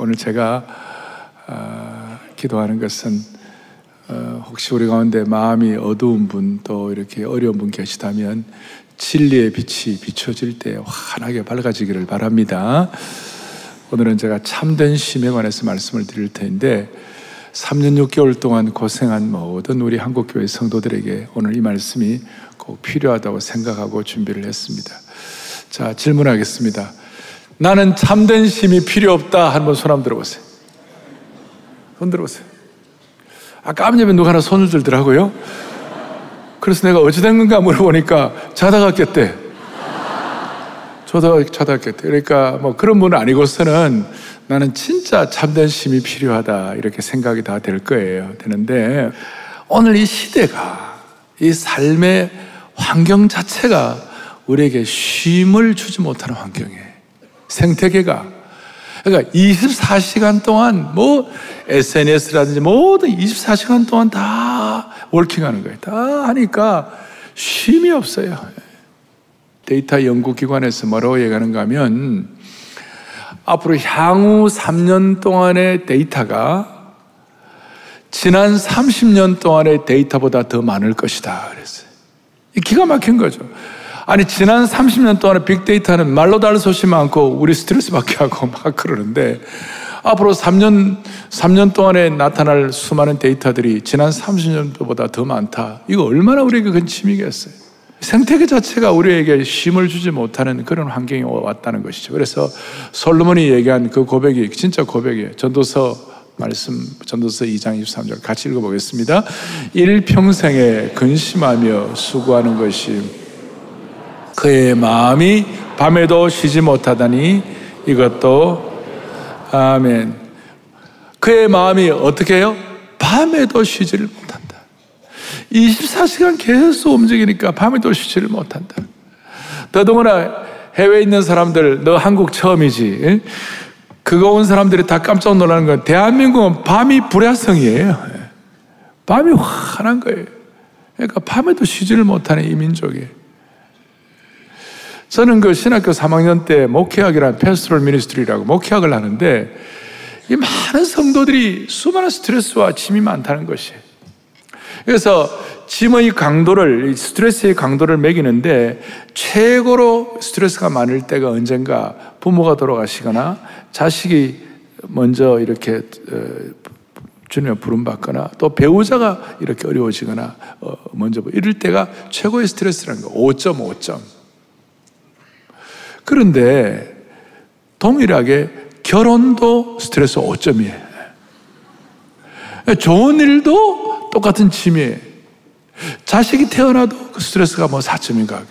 오늘 제가 어, 기도하는 것은 어, 혹시 우리 가운데 마음이 어두운 분 또 이렇게 어려운 분 계시다면 진리의 빛이 비춰질 때 환하게 밝아지기를 바랍니다. 오늘은 제가 참된 심에 관해서 말씀을 드릴 텐데 3년 6개월 동안 고생한 모든 우리 한국교회 성도들에게 오늘 이 말씀이 꼭 필요하다고 생각하고 준비를 했습니다. 자, 질문하겠습니다. 나는 참된 심이 필요 없다. 한번 손 한번 들어보세요. 손 들어보세요. 아까 앞옆에 누가 하나 손을 들더라고요. 그래서 내가 어찌된 건가 물어보니까 자다가 깼대. 자다가, 자다가 깼대. 그러니까 뭐 그런 분은 아니고서는 나는 진짜 참된 심이 필요하다. 이렇게 생각이 다 될 거예요. 되는데 오늘 이 시대가 이 삶의 환경 자체가 우리에게 쉼을 주지 못하는 환경이에요. 생태계가. 그러니까 24시간 동안 뭐 SNS라든지 모든 24시간 동안 다 월킹하는 거예요. 다 하니까 쉼이 없어요. 데이터 연구기관에서 뭐라고 얘기하는가 하면 앞으로 향후 3년 동안의 데이터가 지난 30년 동안의 데이터보다 더 많을 것이다. 그랬어요. 기가 막힌 거죠. 아니, 지난 30년 동안의 빅데이터는 말로 다를 소식 많고 우리 스트레스 받게 하고 막 그러는데 앞으로 3년, 3년 동안에 나타날 수많은 데이터들이 지난 30년도보다 더 많다. 이거 얼마나 우리에게 큰 침이겠어요. 생태계 자체가 우리에게 쉼을 주지 못하는 그런 환경이 왔다는 것이죠. 그래서 솔로몬이 얘기한 그 고백이 진짜 고백이에요. 전도서 말씀 전도서 2장 23절 같이 읽어보겠습니다. 일평생에 근심하며 수고하는 것이 그의 마음이 밤에도 쉬지 못하다니 이것도 아멘. 그의 마음이 어떻게 해요? 밤에도 쉬지를 못한다. 24시간 계속 움직이니까 밤에도 쉬지를 못한다. 더더구나 해외에 있는 사람들, 너 한국 처음이지. 그거 온 사람들이 다 깜짝 놀라는 건 대한민국은 밤이 불야성이에요. 밤이 환한 거예요. 그러니까 밤에도 쉬지를 못하는 이 민족이에요. 저는 그 신학교 3학년 때 목회학이라는 패스트롤 미니스트리라고 목회학을 하는데 이 많은 성도들이 수많은 스트레스와 짐이 많다는 것이에요. 그래서 짐의 강도를, 스트레스의 강도를 매기는데 최고로 스트레스가 많을 때가 언젠가 부모가 돌아가시거나 자식이 먼저 이렇게 어, 주님의 부름 받거나 또 배우자가 이렇게 어려워지거나 어, 먼저 뭐 이럴 때가 최고의 스트레스라는 거 5.5점. 그런데 동일하게 결혼도 스트레스 5점이에요. 좋은 일도 똑같은 짐이에요. 자식이 태어나도 그 스트레스가 뭐 4점인가.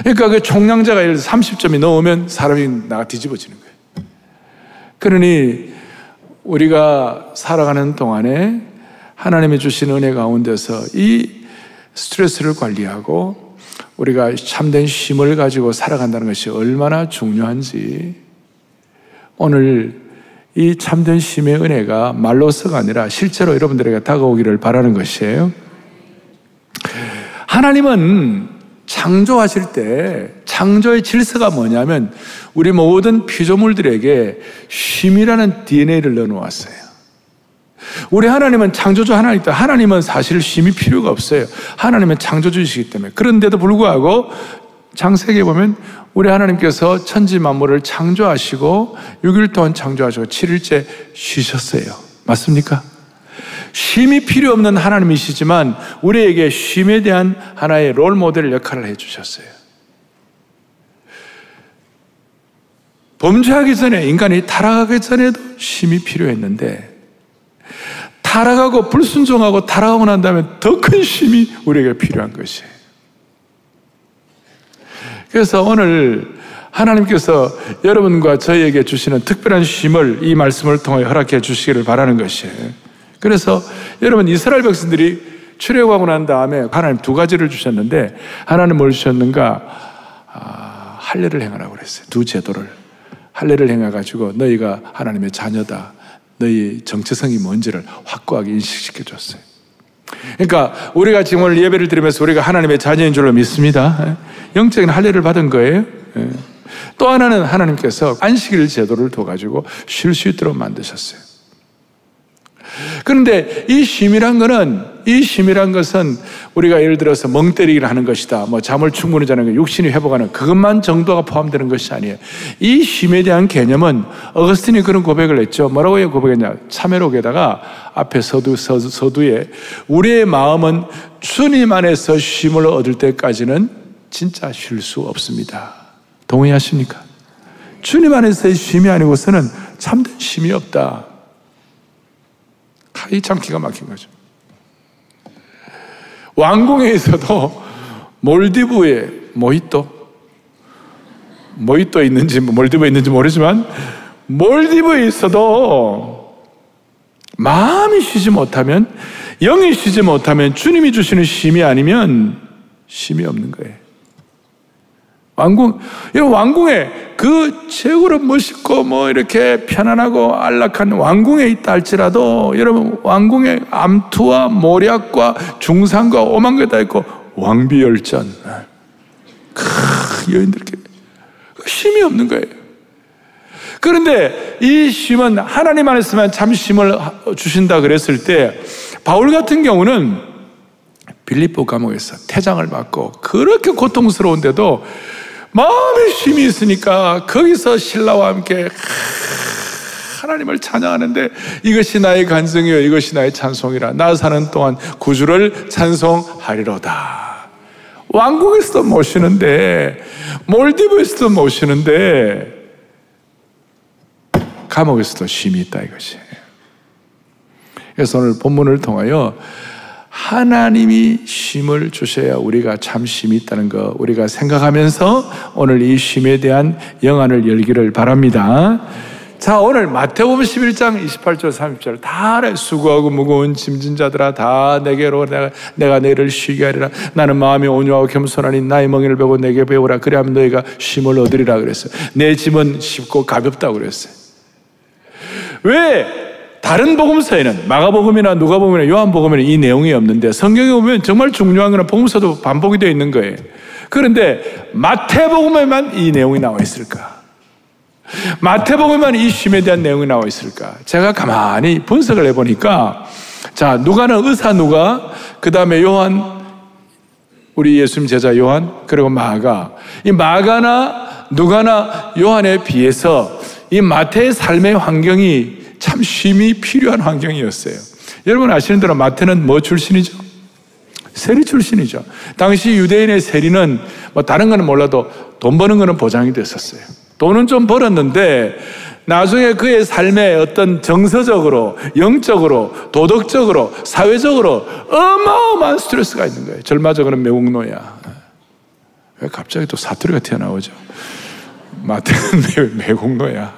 그러니까 그 총량자가 예를 들어 30점이 넘으면 사람이 나가 뒤집어지는 거예요. 그러니 우리가 살아가는 동안에 하나님이 주신 은혜 가운데서 이 스트레스를 관리하고 우리가 참된 쉼을 가지고 살아간다는 것이 얼마나 중요한지 오늘 이 참된 쉼의 은혜가 말로서가 아니라 실제로 여러분들에게 다가오기를 바라는 것이에요. 하나님은 창조하실 때 창조의 질서가 뭐냐면 우리 모든 피조물들에게 쉼이라는 DNA를 넣어 놓았어요. 우리 하나님은 창조주 하나님이다. 하나님은 사실 쉼이 필요가 없어요. 하나님은 창조주이시기 때문에. 그런데도 불구하고 창세기에 보면 우리 하나님께서 천지 만물을 창조하시고 6일 동안 창조하시고 7일째 쉬셨어요. 맞습니까? 쉼이 필요 없는 하나님이시지만 우리에게 쉼에 대한 하나의 롤 모델 역할을 해 주셨어요. 범죄하기 전에 인간이 타락하기 전에도 쉼이 필요했는데 타락하고 불순종하고 타락하고 난 다음에 더큰 쉼이 우리에게 필요한 것이에요. 그래서 오늘 하나님께서 여러분과 저희에게 주시는 특별한 쉼을 이 말씀을 통해 허락해 주시기를 바라는 것이에요. 그래서 여러분 이스라엘 백성들이 출애굽하고 난 다음에 하나님 두 가지를 주셨는데 하나님 뭘 주셨는가? 아, 할례를 행하라고 그랬어요. 두 제도를 할례를 행해 가지고 너희가 하나님의 자녀다. 너희 정체성이 뭔지를 확고하게 인식시켜 줬어요. 그러니까 우리가 지금 오늘 예배를 드리면서 우리가 하나님의 자녀인 줄로 믿습니다. 영적인 할례를 받은 거예요. 예. 또 하나는 하나님께서 안식일 제도를 둬가지고 쉴 수 있도록 만드셨어요. 그런데 이 쉼이란 거는 이 쉼이란 것은 우리가 예를 들어서 멍 때리기를 하는 것이다. 뭐 잠을 충분히 자는 것, 육신이 회복하는 그것만 정도가 포함되는 것이 아니에요. 이 쉼에 대한 개념은 어거스틴이 그런 고백을 했죠. 뭐라고 고백했냐? 참회록에다가 앞에 서두, 서두, 서두에 우리의 마음은 주님 안에서 쉼을 얻을 때까지는 진짜 쉴 수 없습니다. 동의하십니까? 주님 안에서의 쉼이 아니고서는 참된 쉼이 없다. 이 참 기가 막힌 거죠. 왕궁에 있어도 몰디브에 모히또 모히또 있는지 몰디브에 있는지 모르지만 몰디브에 있어도 마음이 쉬지 못하면 영이 쉬지 못하면 주님이 주시는 쉼이 아니면 쉼이 없는 거예요. 왕궁, 왕궁에 그 최고로 멋있고 뭐 이렇게 편안하고 안락한 왕궁에 있다 할지라도 여러분 왕궁에 암투와 모략과 중상과 오만 게 다 있고 왕비열전. 크, 여인들께 쉼이 없는 거예요. 그런데 이 쉼은 하나님 안에서만 참 쉼을 주신다 그랬을 때 바울 같은 경우는 빌립보 감옥에서 태장을 받고 그렇게 고통스러운데도 마음에 힘이 있으니까 거기서 신라와 함께 하나님을 찬양하는데 이것이 나의 간증이요 이것이 나의 찬송이라 나 사는 동안 구주를 찬송하리로다. 왕국에서도 모시는데 몰디브에서도 모시는데 감옥에서도 쉼이 있다 이것이. 그래서 오늘 본문을 통하여 하나님이 쉼을 주셔야 우리가 참 쉼이 있다는 거 우리가 생각하면서 오늘 이 쉼에 대한 영안을 열기를 바랍니다. 자, 오늘 마태복음 11장 28절 30절 다. 수고하고 무거운 짐진 자들아 다 내게로 내가, 내가 너희를 쉬게 하리라. 나는 마음이 온유하고 겸손하니 나의 멍에를 베고 내게 배우라. 그래야 너희가 쉼을 얻으리라 그랬어요. 내 짐은 쉽고 가볍다고 그랬어요. 왜? 다른 복음서에는 마가복음이나 누가복음이나 요한복음에는 이 내용이 없는데 성경에 보면 정말 중요한 거는 복음서도 반복이 되어 있는 거예요. 그런데 마태복음에만 이 내용이 나와 있을까? 마태복음에만 이 쉼에 대한 내용이 나와 있을까? 제가 가만히 분석을 해보니까 자 누가는 의사 누가 그 다음에 요한 우리 예수님 제자 요한 그리고 마가 이 마가나 누가나 요한에 비해서 이 마태의 삶의 환경이 참 쉼이 필요한 환경이었어요. 여러분 아시는 대로 마태는 뭐 출신이죠? 세리 출신이죠. 당시 유대인의 세리는 뭐 다른 거는 몰라도 돈 버는 거는 보장이 됐었어요. 돈은 좀 벌었는데 나중에 그의 삶에 어떤 정서적으로, 영적으로, 도덕적으로, 사회적으로 어마어마한 스트레스가 있는 거예요. 절마적으로는 매국노야. 왜 갑자기 또 사투리가 튀어나오죠? 마태는 매국노야.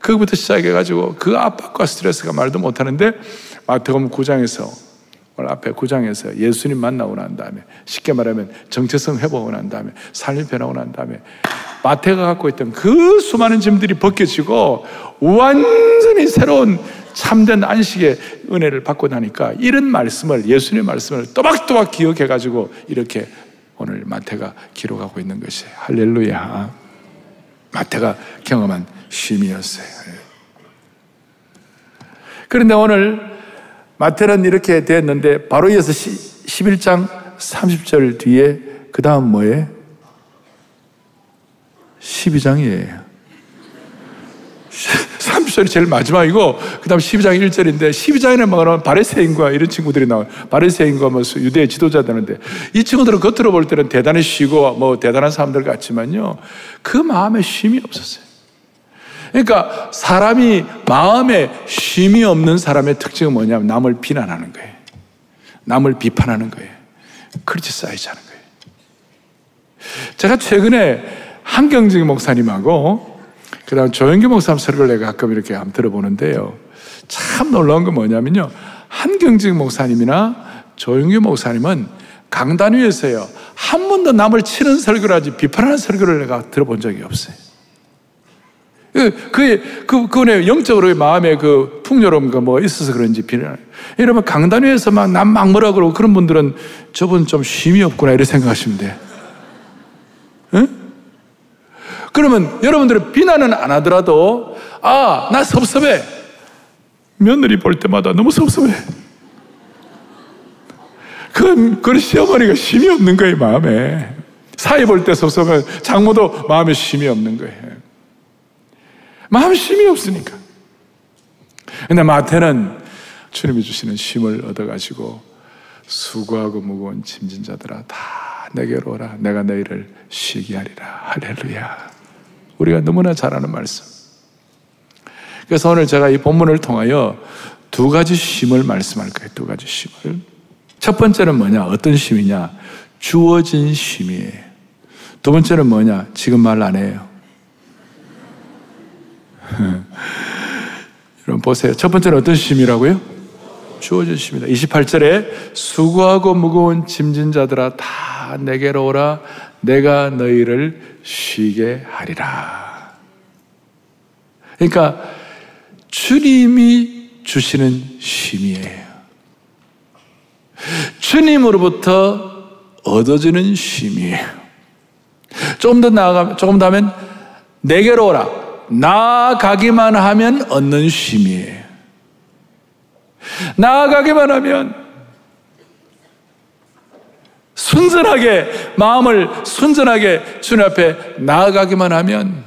그것부터 시작해가지고 그 압박과 스트레스가 말도 못하는데 마태복음 9장에서 오늘 앞에 9장에서 예수님 만나고 난 다음에 쉽게 말하면 정체성 회복하고 난 다음에 삶이 변하고 난 다음에 마태가 갖고 있던 그 수많은 짐들이 벗겨지고 완전히 새로운 참된 안식의 은혜를 받고 나니까 이런 말씀을 예수님의 말씀을 또박또박 기억해 가지고 이렇게 오늘 마태가 기록하고 있는 것이 할렐루야. 마태가 경험한 쉼이었어요. 그런데 오늘 마태는 이렇게 됐는데 바로 이어서 11장 30절 뒤에 그 다음 뭐예요? 12장이에요. 30절이 제일 마지막이고 그 다음 12장 1절인데 12장에는 말하면 바리새인과 이런 친구들이 나와요. 바리새인과 뭐 유대 지도자 되는데 이 친구들은 겉으로 볼 때는 대단히 쉬고 뭐 대단한 사람들 같지만요. 그 마음에 쉼이 없었어요. 그러니까 사람이 마음에 쉼이 없는 사람의 특징은 뭐냐면 남을 비난하는 거예요. 남을 비판하는 거예요. criticize 하는 거예요. 제가 최근에 한경직 목사님하고 그 다음 조영기 목사님 설교를 내가 가끔 이렇게 한번 들어보는데요. 참 놀라운 건 뭐냐면요. 한경직 목사님이나 조영기 목사님은 강단 위에서요. 한 번도 남을 치는 설교를 하지 비판하는 설교를 내가 들어본 적이 없어요. 그, 그, 그, 그분의 영적으로 마음에 그 풍요로움과 뭐 있어서 그런지 비난. 여러분, 강단 위에서 막 남 막 뭐라 그러고 그런 분들은 저분 좀 쉼이 없구나 이렇게 생각하시면 돼. 응? 그러면 여러분들은 비난은 안 하더라도, 아, 나 섭섭해. 며느리 볼 때마다 너무 섭섭해. 그건, 그건 시어머니가 힘이 없는 거예요, 마음에. 사이 볼 때 섭섭해. 장모도 마음에 힘이 없는 거예요. 마음에 힘이 없으니까. 근데 마태는 주님이 주시는 힘을 얻어가지고 수고하고 무거운 짐진 자들아 다 내게로 오라. 내가 너희를 쉬게 하리라. 할렐루야. 우리가 너무나 잘 아는 말씀. 그래서 오늘 제가 이 본문을 통하여 두 가지 쉼을 말씀할 거예요. 두 가지 쉼을. 첫 번째는 뭐냐? 어떤 쉼이냐? 주어진 쉼이에요. 두 번째는 뭐냐? 지금 말 안 해요 여러분 보세요 첫 번째는 어떤 쉼이라고요? 주어진 쉼이다 28절에 수고하고 무거운 짐진 자들아 다 내게로 오라 내가 너희를 쉬게 하리라. 그러니까 주님이 주시는 쉼이에요. 주님으로부터 얻어지는 쉼이에요. 조금 더 나아가 조금 더 하면 내게로 오라. 나아가기만 하면 얻는 쉼이에요. 나아가기만 하면 순전하게 마음을 순전하게 주님 앞에 나아가기만 하면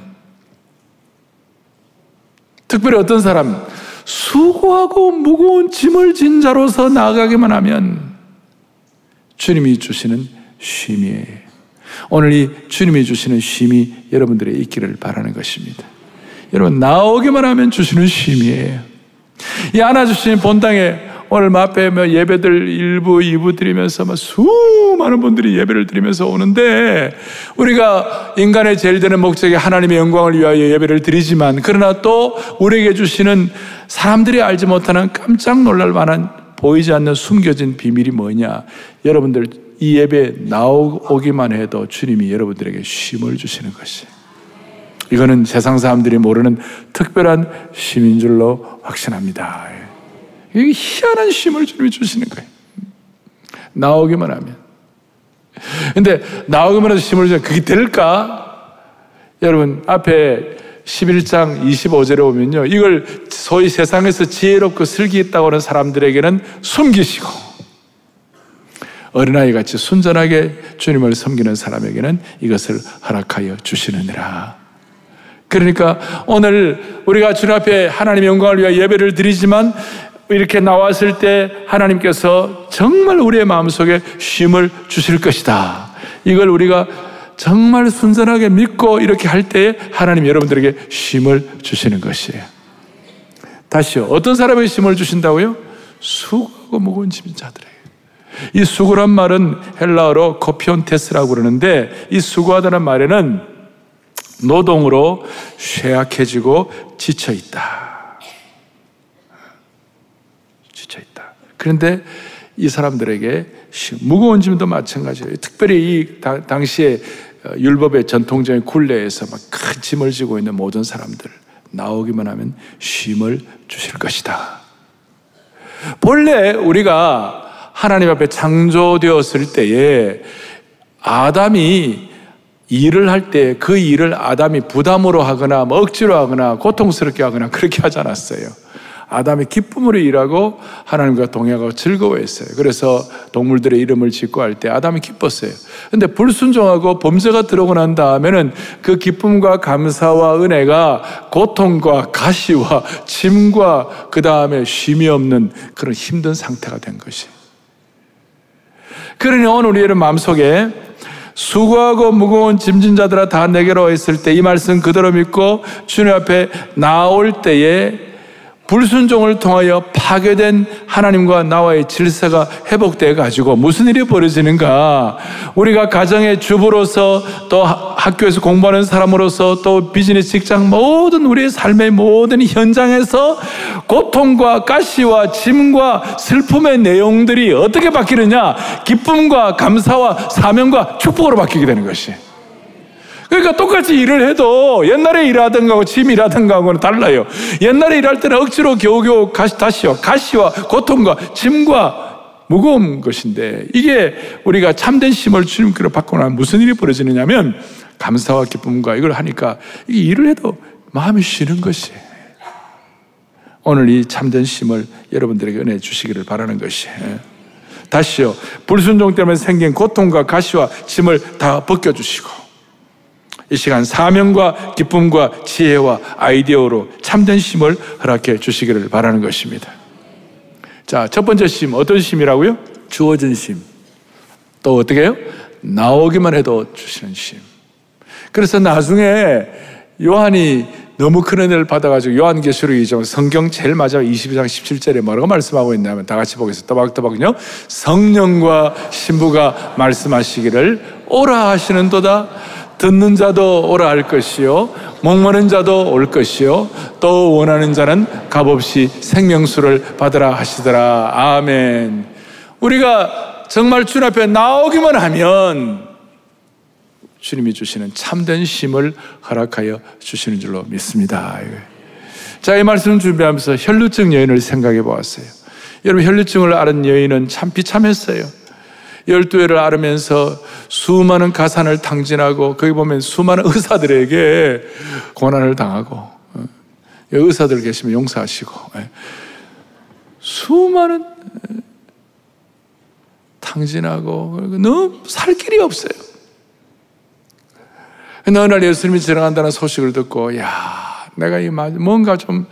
특별히 어떤 사람 수고하고 무거운 짐을 진 자로서 나아가기만 하면 주님이 주시는 쉼이에요. 오늘 이 주님이 주시는 쉼이 여러분들의 있기를 바라는 것입니다. 여러분 나오기만 하면 주시는 쉼이에요. 이 안아주신 본당에 오늘 마페 예배들 일부, 2부 드리면서 막 수많은 분들이 예배를 드리면서 오는데 우리가 인간의 제일 되는 목적이 하나님의 영광을 위하여 예배를 드리지만 그러나 또 우리에게 주시는 사람들이 알지 못하는 깜짝 놀랄 만한 보이지 않는 숨겨진 비밀이 뭐냐. 여러분들 이 예배 나오기만 해도 주님이 여러분들에게 쉼을 주시는 것이. 이거는 세상 사람들이 모르는 특별한 쉼인 줄로 확신합니다. 이게 희한한 쉼을 주님이 주시는 거예요. 나오기만 하면. 근데 나오기만 해서 쉼을 주면 그게 될까? 여러분, 앞에 11장 25절에 보면요. 이걸 소위 세상에서 지혜롭고 슬기 있다고 하는 사람들에게는 숨기시고, 어린아이 같이 순전하게 주님을 섬기는 사람에게는 이것을 허락하여 주시느니라. 그러니까 오늘 우리가 주님 앞에 하나님의 영광을 위하여 예배를 드리지만 이렇게 나왔을 때 하나님께서 정말 우리의 마음속에 쉼을 주실 것이다. 이걸 우리가 정말 순전하게 믿고 이렇게 할 때에 하나님 여러분들에게 쉼을 주시는 것이에요. 다시요. 어떤 사람에게 쉼을 주신다고요? 수고하고 무거운 짐인 자들에게. 이 수고란 말은 헬라어로 코피온테스라고 그러는데 이 수고하다는 말에는 노동으로 쇠약해지고 지쳐 있다. 그런데 이 사람들에게 무거운 짐도 마찬가지예요. 특별히 이 당시에 어, 율법의 전통적인 굴레에서 막 큰 짐을 지고 있는 모든 사람들 나오기만 하면 쉼을 주실 것이다. 본래 우리가 하나님 앞에 창조되었을 때에 아담이 일을 할 때 그 일을 아담이 부담으로 하거나 뭐 억지로 하거나 고통스럽게 하거나 그렇게 하지 않았어요. 아담이 기쁨으로 일하고 하나님과 동행하고 즐거워했어요. 그래서 동물들의 이름을 짓고 할 때 아담이 기뻤어요. 근데 불순종하고 범죄가 들어오고 난 다음에는 그 기쁨과 감사와 은혜가 고통과 가시와 짐과 그 다음에 쉼이 없는 그런 힘든 상태가 된 것이. 그러니 오늘 우리의 마음속에 수고하고 무거운 짐진 자들아 다 내게로 있을 때 이 말씀 그대로 믿고 주님 앞에 나올 때에 불순종을 통하여 파괴된 하나님과 나와의 질서가 회복되어 가지고 무슨 일이 벌어지는가? 우리가 가정의 주부로서 또 학교에서 공부하는 사람으로서 또 비즈니스 직장 모든 우리의 삶의 모든 현장에서 고통과 가시와 짐과 슬픔의 내용들이 어떻게 바뀌느냐? 기쁨과 감사와 사명과 축복으로 바뀌게 되는 것이. 그러니까 똑같이 일을 해도 옛날에 일하던 거하고 지금 일하던 거하고는 달라요. 옛날에 일할 때는 억지로 겨우겨우 가시, 다시와 가시와 고통과 짐과 무거운 것인데 이게 우리가 참된 힘을 주님께로 받고 나면 무슨 일이 벌어지느냐면 감사와 기쁨과 이걸 하니까 이 일을 해도 마음이 쉬는 것이 오늘 이 참된 심을 여러분들에게 은혜 주시기를 바라는 것이. 다시요. 불순종 때문에 생긴 고통과 가시와 짐을 다 벗겨주시고 이 시간 사명과 기쁨과 지혜와 아이디어로 참된 심을 허락해 주시기를 바라는 것입니다. 자, 첫 번째 심, 어떤 심이라고요? 주어진 심. 또 어떻게 해요? 나오기만 해도 주시는 심. 그래서 나중에 요한이 너무 큰 은혜를 받아가지고 요한계시록 2장 성경 제일 마지막 22장 17절에 뭐라고 말씀하고 있냐면 다 같이 보겠습니다. 또박또박요. 성령과 신부가 말씀하시기를 오라 하시는도다. 듣는 자도 오라 할 것이요. 목마른 자도 올 것이요. 또 원하는 자는 값없이 생명수를 받으라 하시더라. 아멘. 우리가 정말 주님 앞에 나오기만 하면 주님이 주시는 참된 심을 허락하여 주시는 줄로 믿습니다. 자, 이 말씀 준비하면서 혈루증 여인을 생각해 보았어요. 여러분, 혈루증을 앓은 여인은 참 비참했어요. 열두회를 앓으면서 수많은 가산을 탕진하고 거기 보면 수많은 의사들에게 고난을 당하고 어, 의사들 계시면 용서하시고 예. 수많은 탕진하고 너무 살 길이 없어요. 어느 날 예수님이 지나간다는 소식을 듣고 야 내가 이 뭔가 좀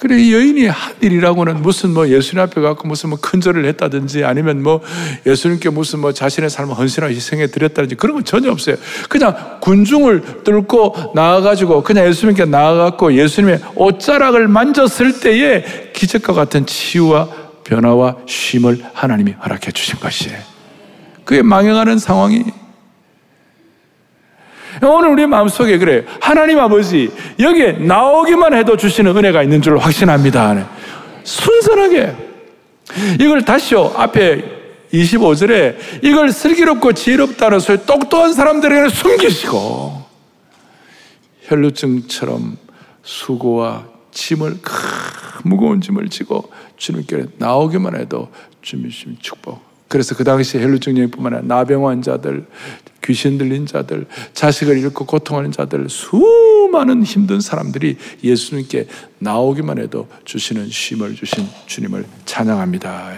그래, 이 여인이 한 일이라고는 무슨 뭐 예수님 앞에 가고 무슨 뭐 큰절을 했다든지 아니면 뭐 예수님께 무슨 뭐 자신의 삶을 헌신하고 희생해 드렸다든지 그런 건 전혀 없어요. 그냥 군중을 뚫고 나와가지고 그냥 예수님께 나와갖고 예수님의 옷자락을 만졌을 때에 기적과 같은 치유와 변화와 쉼을 하나님이 허락해 주신 것이에요. 그게 망해가는 상황이 오늘 우리 마음속에 그래. 하나님 아버지 여기에 나오기만 해도 주시는 은혜가 있는 줄 확신합니다. 순선하게. 이걸 다시요. 앞에 25절에 이걸 슬기롭고 지혜롭다는 소리 똑똑한 사람들에게 숨기시고 혈루증처럼 수고와 짐을 큰 무거운 짐을 지고 주님께 나오기만 해도 주님 축복. 그래서 그 당시 헬루증령뿐만 아니라 나병 환자들, 귀신 들린 자들, 자식을 잃고 고통하는 자들, 수많은 힘든 사람들이 예수님께 나오기만 해도 주시는 쉼을 주신 주님을 찬양합니다.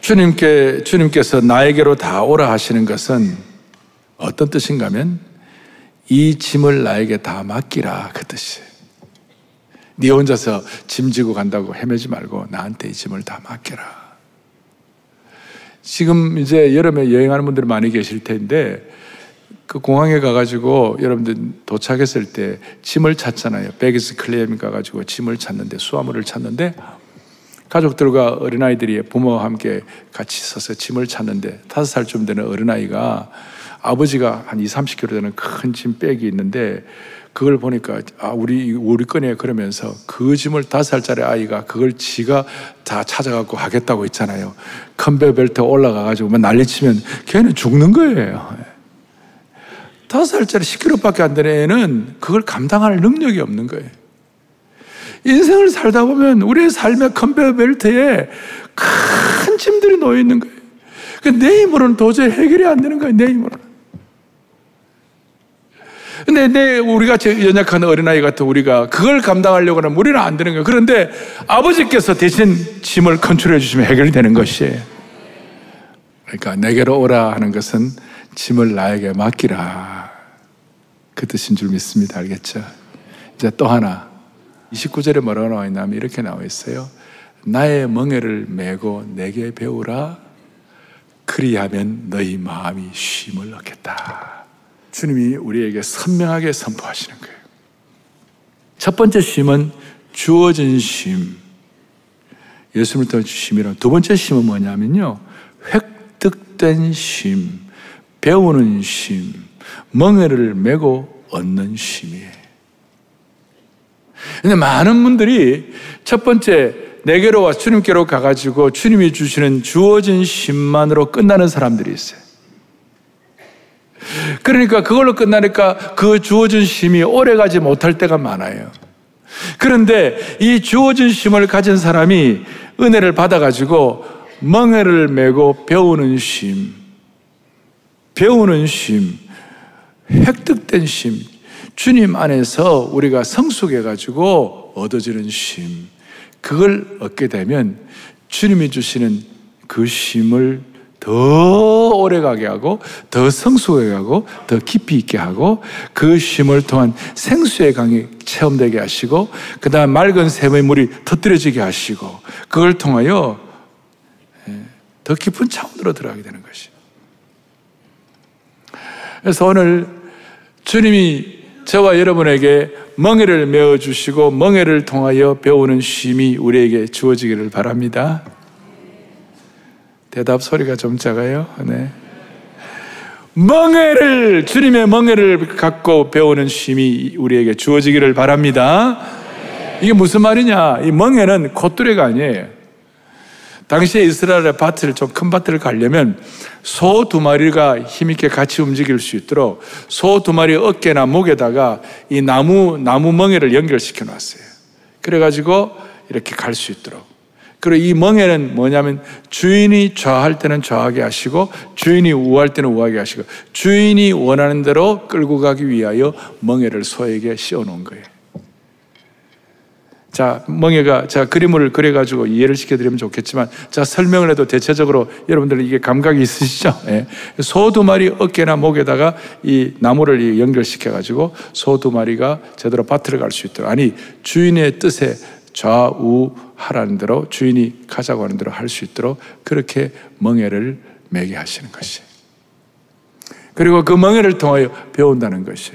주님께, 주님께서 나에게로 다 오라 하시는 것은 어떤 뜻인가 하면 이 짐을 나에게 다 맡기라 그 뜻이에요. 네 혼자서 짐 지고 간다고 헤매지 말고 나한테 이 짐을 다 맡겨라. 지금 이제 여름에 여행하는 분들이 많이 계실 텐데 그 공항에 가가지고 여러분들 도착했을 때 짐을 찾잖아요. 베기스 클레임 가가지고 짐을 찾는데 수화물을 찾는데 가족들과 어린아이들이 부모와 함께 같이 서서 짐을 찾는데 다섯 살쯤 되는 어린아이가 아버지가 한 2, 30kg 되는 큰 짐 백이 있는데 그걸 보니까 아 우리 우리 꺼내 그러면서 그 짐을 다섯 살짜리 아이가 그걸 지가 다 찾아갖고 하겠다고 했잖아요. 컨베 벨트 올라가가지고 막 난리치면 걔는 죽는 거예요. 다섯 살짜리 10kg밖에 안 되는 애는 그걸 감당할 능력이 없는 거예요. 인생을 살다 보면 우리의 삶의 컨베 벨트에 큰 짐들이 놓여 있는 거예요. 그내 힘으로는 도저히 해결이 안 되는 거예요. 내 힘으로는. 근데 내 우리가 연약한 어린아이 같은 우리가 그걸 감당하려고 하면 우리는 안 되는 거예요. 그런데 아버지께서 대신 짐을 컨트롤해 주시면 해결이 되는 것이에요. 그러니까 내게로 오라 하는 것은 짐을 나에게 맡기라. 그 뜻인 줄 믿습니다. 알겠죠? 이제 또 하나. 29절에 뭐라고 나와 있냐면 이렇게 나와 있어요. 나의 멍에를 메고 내게 배우라. 그리하면 너희 마음이 쉼을 얻겠다. 주님이 우리에게 선명하게 선포하시는 거예요. 첫 번째 쉼은 주어진 쉼. 예수님을 통한 쉼이란 두 번째 쉼은 뭐냐면요. 획득된 쉼, 배우는 쉼, 멍에를 메고 얻는 쉼이에요. 근데 많은 분들이 첫 번째 내게로 와 주님께로 가가지고 주님이 주시는 주어진 쉼만으로 끝나는 사람들이 있어요. 그러니까 그걸로 끝나니까 그 주어진 심이 오래 가지 못할 때가 많아요. 그런데 이 주어진 심을 가진 사람이 은혜를 받아가지고 멍에를 메고 배우는 심, 배우는 심, 획득된 쉼, 주님 안에서 우리가 성숙해가지고 얻어지는 쉼, 그걸 얻게 되면 주님이 주시는 그 쉼을 더 오래 가게 하고 더 성숙하게 하고 더 깊이 있게 하고 그 쉼을 통한 생수의 강이 체험되게 하시고 그 다음 맑은 샘의 물이 터뜨려지게 하시고 그걸 통하여 예, 더 깊은 차원으로 들어가게 되는 것이. 그래서 오늘 주님이 저와 여러분에게 멍해를 메어 주시고 멍해를 통하여 배우는 쉼이 우리에게 주어지기를 바랍니다. 대답 소리가 좀 작아요. 네. 멍해를 주님의 멍해를 갖고 배우는 쉼이 우리에게 주어지기를 바랍니다. 이게 무슨 말이냐? 이 멍해는 콧뚜레가 아니에요. 당시에 이스라엘의 밭을 좀 큰 밭을 가려면 소 두 마리가 힘있게 같이 움직일 수 있도록 소 두 마리 어깨나 목에다가 이 나무 나무 멍에를 연결시켜 놨어요. 그래가지고 이렇게 갈 수 있도록. 그리고 이 멍에는 뭐냐면 주인이 좌할 때는 좌하게 하시고 주인이 우할 때는 우하게 하시고 주인이 원하는 대로 끌고 가기 위하여 멍에를 소에게 씌워 놓은 거예요. 자, 멍에가, 자, 그림을 그려가지고 이해를 시켜드리면 좋겠지만, 자, 설명을 해도 대체적으로 여러분들 이게 감각이 있으시죠? 예. 소두 마리 어깨나 목에다가 이 나무를 연결시켜가지고 소 두 마리가 제대로 밭으로 갈 수 있도록. 아니, 주인의 뜻에 좌우하라는 대로 주인이 가자고 하는 대로 할 수 있도록 그렇게 멍에를 매게 하시는 것이. 그리고 그 멍에를 통하여 배운다는 것이.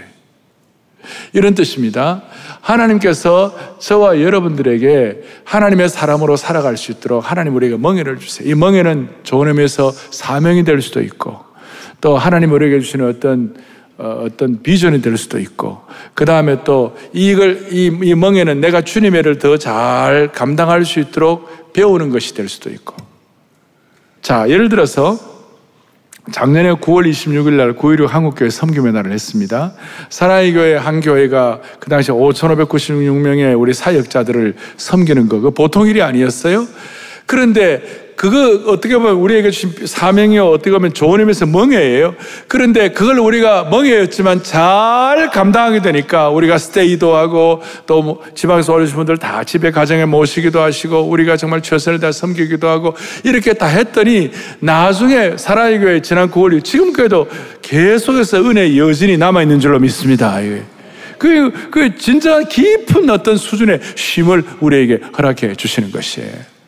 이런 뜻입니다. 하나님께서 저와 여러분들에게 하나님의 사람으로 살아갈 수 있도록 하나님 우리에게 멍에를 주세요. 이 멍에는 좋은 의미에서 사명이 될 수도 있고 또 하나님 우리에게 주시는 어떤 어, 어떤 비전이 될 수도 있고, 그 다음에 또 이걸, 이, 이 멍에는 내가 주님의 일을 더잘 감당할 수 있도록 배우는 것이 될 수도 있고. 자, 예를 들어서 작년에 9월 26일 날 9.16 한국교회 섬김의 날을 했습니다. 사나이 교회 한 교회가 그 당시 5,596명의 우리 사역자들을 섬기는 거, 그 보통 일이 아니었어요. 그런데 그거 어떻게 보면 우리에게 주신 사명이요. 어떻게 보면 좋은 의미에서 멍해예요. 그런데 그걸 우리가 멍해였지만 잘 감당하게 되니까 우리가 스테이도 하고 또 지방에서 오신 분들 다 집에 가정에 모시기도 하시고 우리가 정말 최선을 다해 섬기기도 하고 이렇게 다 했더니 나중에 사랑의 교회 지난 9월 지금까지도 계속해서 은혜의 여진이 남아있는 줄로 믿습니다. 그, 그 진짜 깊은 어떤 수준의 쉼을 우리에게 허락해 주시는 것이에요.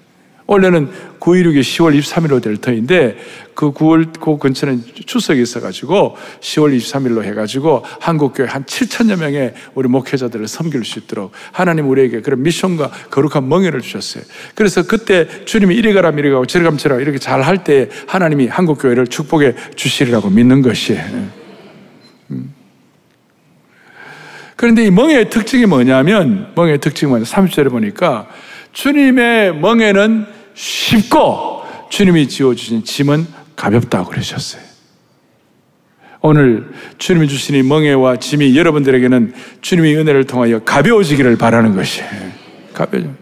원래는 916이 10월 23일로 될 터인데 그 9월 그 근처는 추석이 있어가지고 10월 23일로 해가지고 한국교회 한 7천여 명의 우리 목회자들을 섬길 수 있도록 하나님 우리에게 그런 미션과 거룩한 멍에를 주셨어요. 그래서 그때 주님이 이리 가라 이리 가고 저리 가면 저리 이렇게 잘 할 때 하나님이 한국교회를 축복해 주시리라고 믿는 것이에요. 음. 그런데 이 멍에의 특징이 뭐냐면 멍에의 특징이 뭐냐 30절에 보니까 주님의 멍에는 쉽고 주님이 지어주신 짐은 가볍다고 그러셨어요. 오늘 주님이 주신 이 멍에와 짐이 여러분들에게는 주님의 은혜를 통하여 가벼워지기를 바라는 것이에요. 가벼워.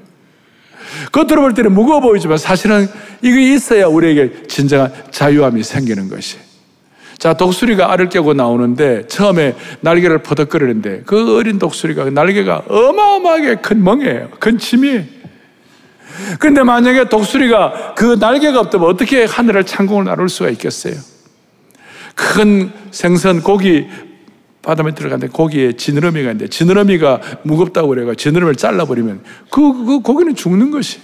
겉으로 볼 때는 무거워 보이지만 사실은 이게 있어야 우리에게 진정한 자유함이 생기는 것이. 자, 독수리가 알을 깨고 나오는데 처음에 날개를 퍼덕거리는데 그 어린 독수리가 그 날개가 어마어마하게 큰 멍이에요. 큰 짐이에요. 그런데 만약에 독수리가 그 날개가 없다면 어떻게 하늘을 창공을 나눌 수가 있겠어요? 큰 생선, 고기, 바다에 들어갔는데 고기에 지느러미가 있는데 지느러미가 무겁다고 그래가 지느러미를 잘라버리면 그, 그 고기는 죽는 것이.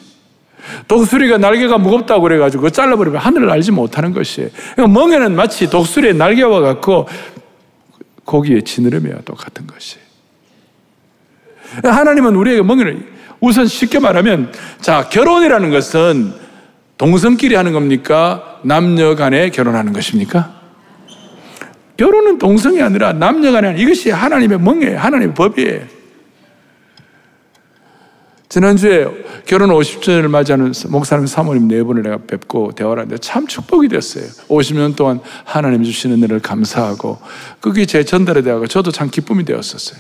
독수리가 날개가 무겁다고 그래가지고 잘라버리면 하늘을 알지 못하는 것이에요. 그러니까 멍에는 마치 독수리의 날개와 같고 고기의 지느러미와 똑같은 것이. 하나님은 우리에게 멍에를 우선 쉽게 말하면, 자, 결혼이라는 것은 동성끼리 하는 겁니까? 남녀 간에 결혼하는 것입니까? 결혼은 동성이 아니라 남녀 간에 이것이 하나님의 멍이에요. 하나님의 법이에요. 지난주에 결혼 50주년을 맞이하는 목사님 사모님 네 분을 내가 뵙고 대화를 하는데 참 축복이 됐어요. 50년 동안 하나님 주시는 은혜를 감사하고 그게 제 전달에 대하고 저도 참 기쁨이 되었었어요.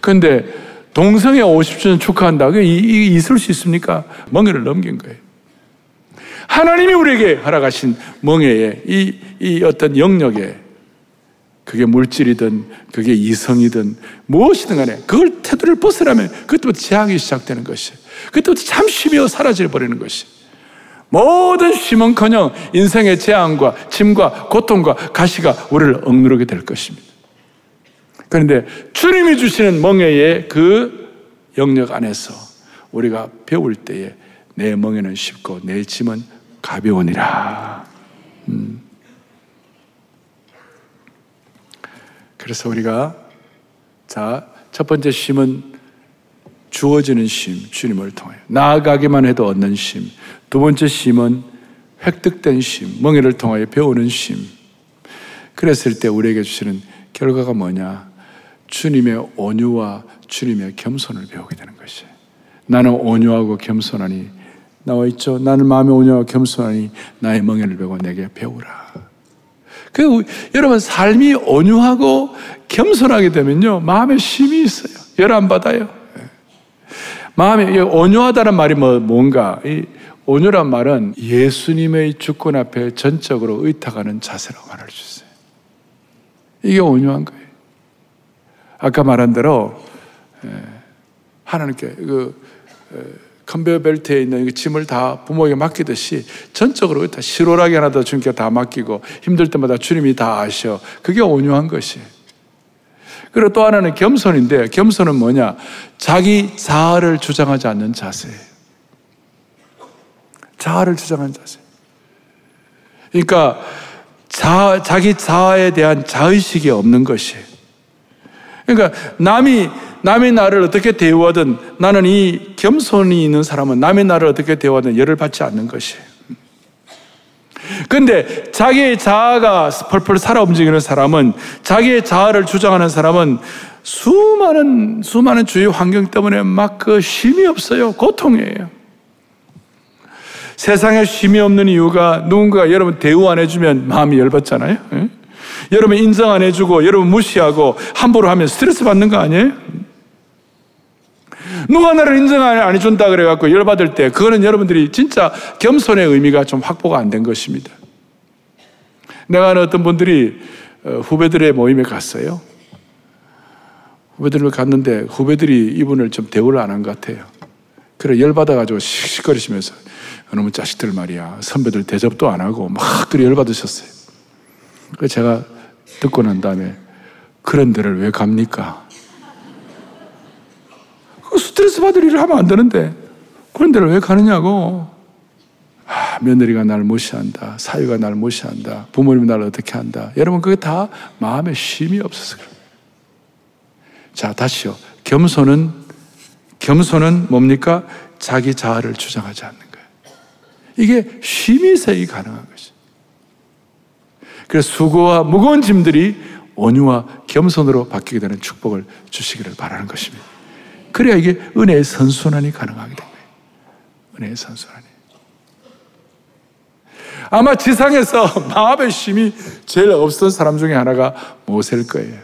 그런데 동성애 50주년 축하한다. 그게 있을 수 있습니까? 멍에를 넘긴 거예요. 하나님이 우리에게 허락하신 멍에에 이, 이 어떤 영역에 그게 물질이든 그게 이성이든 무엇이든 간에 그걸 태도를 벗으라면 그때부터 제약이 시작되는 것이 그때부터 참 쉼이 사라져 버리는 것이 모든 쉼은커녕 인생의 재앙과 짐과 고통과 가시가 우리를 억누르게 될 것입니다. 그런데 주님이 주시는 멍에의 그 영역 안에서 우리가 배울 때에 내 멍에는 쉽고 내 짐은 가벼우니라. 음. 그래서 우리가 자, 첫 번째 쉼은 주어지는 쉼, 주님을 통해. 나아가기만 해도 얻는 쉼. 두 번째 쉼은 획득된 쉼, 멍에를 통하여 배우는 쉼. 그랬을 때 우리에게 주시는 결과가 뭐냐? 주님의 온유와 주님의 겸손을 배우게 되는 것이. 나는 온유하고 겸손하니 나와 있죠. 나는 마음의 온유와 겸손하니 나의 멍에를 배고 내게 배우라. 그 여러분 삶이 온유하고 겸손하게 되면요 마음에 쉼이 있어요. 열안 받아요. 예. 마음에 온유하다는 말이 뭐 뭔가 이 온유란 말은 예수님의 주권 앞에 전적으로 의탁하는 자세라고 말할 수 있어요. 이게 온유한 거예요. 아까 말한 대로 예, 하나님께 그 컨베어 벨트에 있는 짐을 다 부모에게 맡기듯이 전적으로 다 실오라기 하나도 주님께 다 맡기고 힘들 때마다 주님이 다 아셔. 그게 온유한 것이. 그리고 또 하나는 겸손인데 겸손은 뭐냐? 자기 자아를 주장하지 않는 자세예요. 자아를 주장하는 자세. 그러니까 자, 자기 자아에 대한 자의식이 없는 것이에요. 그러니까 남이 남의 나를 어떻게 대우하든 나는 이 겸손이 있는 사람은 남의 나를 어떻게 대우하든 열을 받지 않는 것이에요. 근데 자기의 자아가 펄펄 살아 움직이는 사람은 자기의 자아를 주장하는 사람은 수많은 수많은 주위 환경 때문에 막 그 쉼이 없어요. 고통이에요. 세상에 쉼이 없는 이유가 누군가 여러분 대우 안 해주면 마음이 열받잖아요. 예? 여러분 인정 안 해주고 여러분 무시하고 함부로 하면 스트레스 받는 거 아니에요? 누가 나를 인정 안 해준다 그래갖고 열받을 때 그거는 여러분들이 진짜 겸손의 의미가 좀 확보가 안 된 것입니다. 내가 아는 어떤 분들이 어, 후배들의 모임에 갔어요. 후배들을 갔는데 후배들이 이분을 좀 대우를 안 한 것 같아요. 그래 열받아가지고 씩씩거리시면서 너무 자식들 말이야 선배들 대접도 안 하고 막 그리 열받으셨어요. 그 제가 듣고 난 다음에 그런 데를 왜 갑니까? 그 스트레스 받을 일을 하면 안 되는데 그런 데를 왜 가느냐고. 아, 며느리가 날 무시한다. 사위가 날 무시한다. 부모님이 날 어떻게 한다. 여러분 그게 다 마음에 쉼이 없어서 그래요. 자 다시요. 겸손은 겸손은 뭡니까? 자기 자아를 주장하지 않는 거예요. 이게 쉼이 있어야 가능한 것이. 그래서 수고와 무거운 짐들이 온유와 겸손으로 바뀌게 되는 축복을 주시기를 바라는 것입니다. 그래야 이게 은혜의 선순환이 가능하게 된 거예요. 은혜의 선순환이. 아마 지상에서 마음의 힘이 제일 없었던 사람 중에 하나가 모세일 거예요.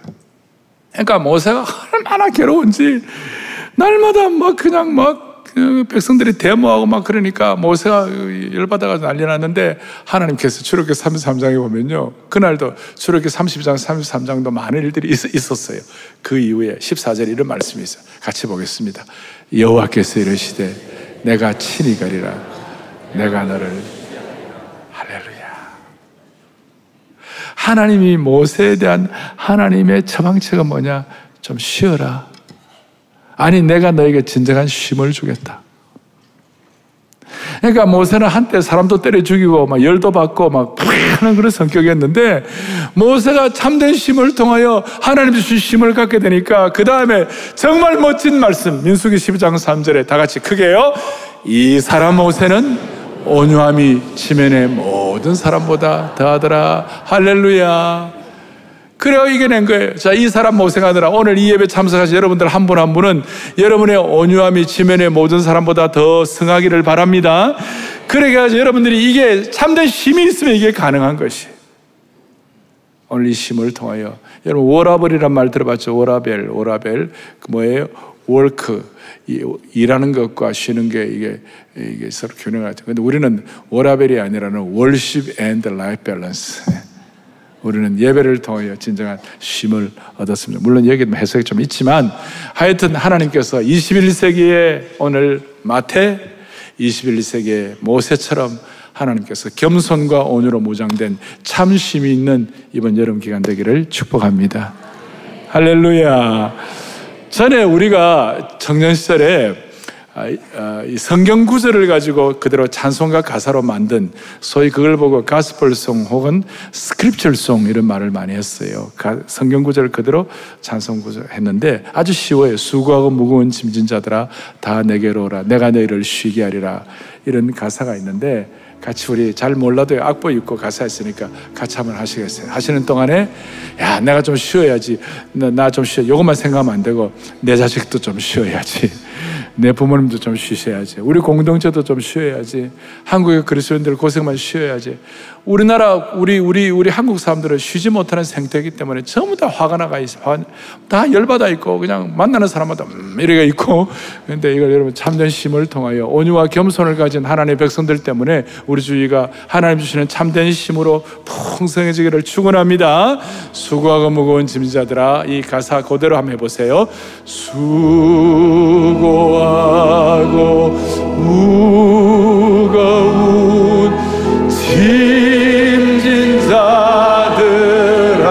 그러니까 모세가 얼마나 괴로운지 날마다 막 그냥 막그 백성들이 데모하고 막 그러니까 모세가 열받아가지고 난리 났는데 하나님께서 출애굽기 33장에 보면요. 그날도 출애굽기 32장, 33장도 많은 일들이 있, 었어요 그 이후에 14절에 이런 말씀이 있어요. 같이 보겠습니다. 여호와께서 이르시되 내가 친히 가리라. 내가 너를 할렐루야. 하나님이 모세에 대한 하나님의 처방책은 뭐냐? 좀 쉬어라. 아니, 내가 너에게 진정한 쉼을 주겠다. 그러니까 모세는 한때 사람도 때려 죽이고 막 열도 받고 막 하는 그런 성격이었는데 모세가 참된 쉼을 통하여 하나님 주신 쉼을 갖게 되니까 그 다음에 정말 멋진 말씀 민수기 12장 3절에 다 같이 크게요. 이 사람 모세는 온유함이 지면의 모든 사람보다 더하더라. 할렐루야. 그래야 이겨낸 거예요. 자, 이 사람 모생하느라 오늘 이 예배 참석하신 여러분들 한 분한 한 분은 여러분의 온유함이 지면의 모든 사람보다 더 승하기를 바랍니다. 그래가 여러분들이 이게 참된 힘이 있으면 이게 가능한 것이. 오늘 이 힘을 통하여 여러분 워라벨이란 말 들어봤죠? 워라벨, 워라벨 그 뭐예요? work 일하는 것과 쉬는 게 이게 이게 서로 균형하죠. 근데 우리는 워라밸이 아니라는 worship and life balance. 우리는 예배를 통하여 진정한 쉼을 얻었습니다. 물론 여기 해석이 좀 있지만 하여튼 하나님께서 21세기에 오늘 마태 21세기의 모세처럼 하나님께서 겸손과 온유로 무장된 참쉼이 있는 이번 여름 기간 되기를 축복합니다. 할렐루야. 전에 우리가 청년 시절에 성경 구절을 가지고 그대로 찬송가 가사로 만든 소위 그걸 보고 가스펠송 혹은 스크립처송 이런 말을 많이 했어요. 성경 구절을 그대로 찬송 구절 했는데 아주 쉬워요. 수고하고 무거운 짐진 자들아 다 내게로 오라. 내가 너희를 쉬게 하리라. 이런 가사가 있는데 같이 우리 잘 몰라도 악보 읽고 가사 있으니까 같이 한번 하시겠어요? 하시는 동안에 야 내가 좀 쉬어야지 나 좀 쉬어 이것만 생각하면 안 되고 내 자식도 좀 쉬어야지 내 부모님도 좀 쉬셔야지. 우리 공동체도 좀 쉬어야지. 한국의 그리스도인들 고생만 쉬어야지. 우리나라 우리 우리 우리 한국 사람들은 쉬지 못하는 생태이기 때문에 전부 다 화가 나가 있어. 화, 다 열받아 있고 그냥 만나는 사람마다 음, 이래가 있고. 근데 이걸 여러분 참된 심을 통하여 온유와 겸손을 가진 하나님의 백성들 때문에 우리 주위가 하나님 주시는 참된 심으로 풍성해지기를 축원합니다. 수고하고 무거운 짐자들아 이 가사 그대로 한번 해 보세요. 수고하 무거운 짐진 자들아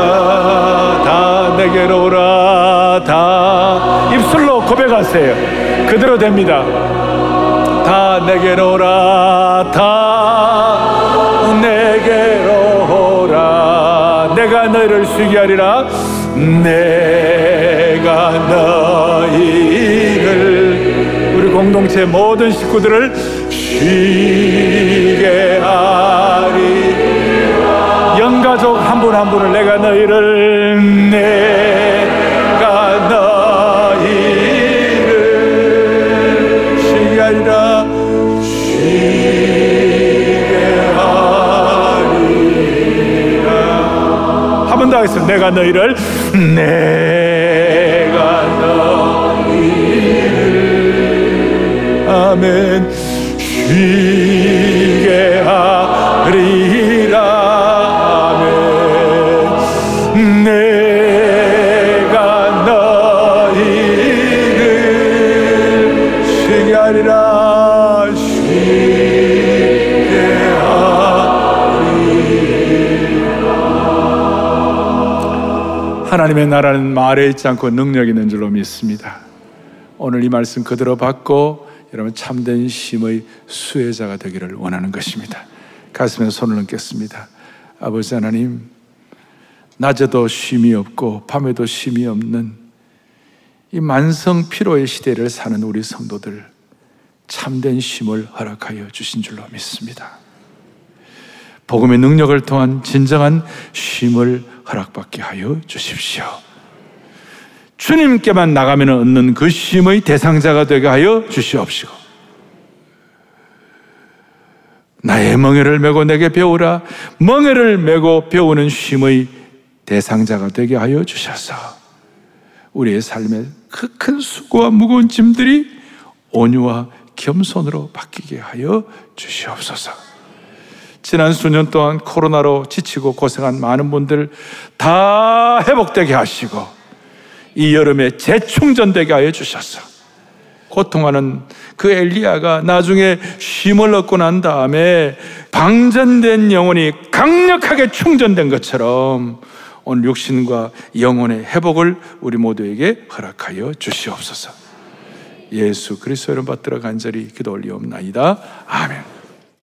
다 내게로 오라 다 입술로 고백하세요. 그대로 됩니다. 다 내게로 오라 다 내게로 오라 내가 너희를 쉬게 하리라. 내가 너 공동체 모든 식구들을 쉬게 하리. 영가족 한 분 한 분을 내가 너희를 하겠습니다. 내가 너희를 내 아멘. 쉬게 하리라. 하나님의 나라는 말에 있지 않고 능력 있는 줄로 믿습니다. 오늘 이 말씀 그대로 받고 여러분 참된 심의 수혜자가 되기를 원하는 것입니다. 가슴에 손을 얹겠습니다. 아버지 하나님, 낮에도 쉼이 없고 밤에도 쉼이 없는 이 만성 피로의 시대를 사는 우리 성도들 참된 쉼을 허락하여 주신 줄로 믿습니다. 복음의 능력을 통한 진정한 쉼을 허락받게 하여 주십시오. 주님께만 나가면 얻는 그 쉼의 대상자가 되게 하여 주시옵시고 나의 멍에를 메고 내게 배우라 멍에를 메고 배우는 쉼의 대상자가 되게 하여 주셔서 우리의 삶에 그큰 수고와 무거운 짐들이 온유와 겸손으로 바뀌게 하여 주시옵소서. 지난 수년 동안 코로나로 지치고 고생한 많은 분들 다 회복되게 하시고 이 여름에 재충전되게 하여 주셨어. 고통하는 그 엘리야가 나중에 쉼을 얻고 난 다음에 방전된 영혼이 강력하게 충전된 것처럼 오늘 육신과 영혼의 회복을 우리 모두에게 허락하여 주시옵소서. 예수 그리스도 이름 받들어 간절히 기도 올리옵나이다. 아멘.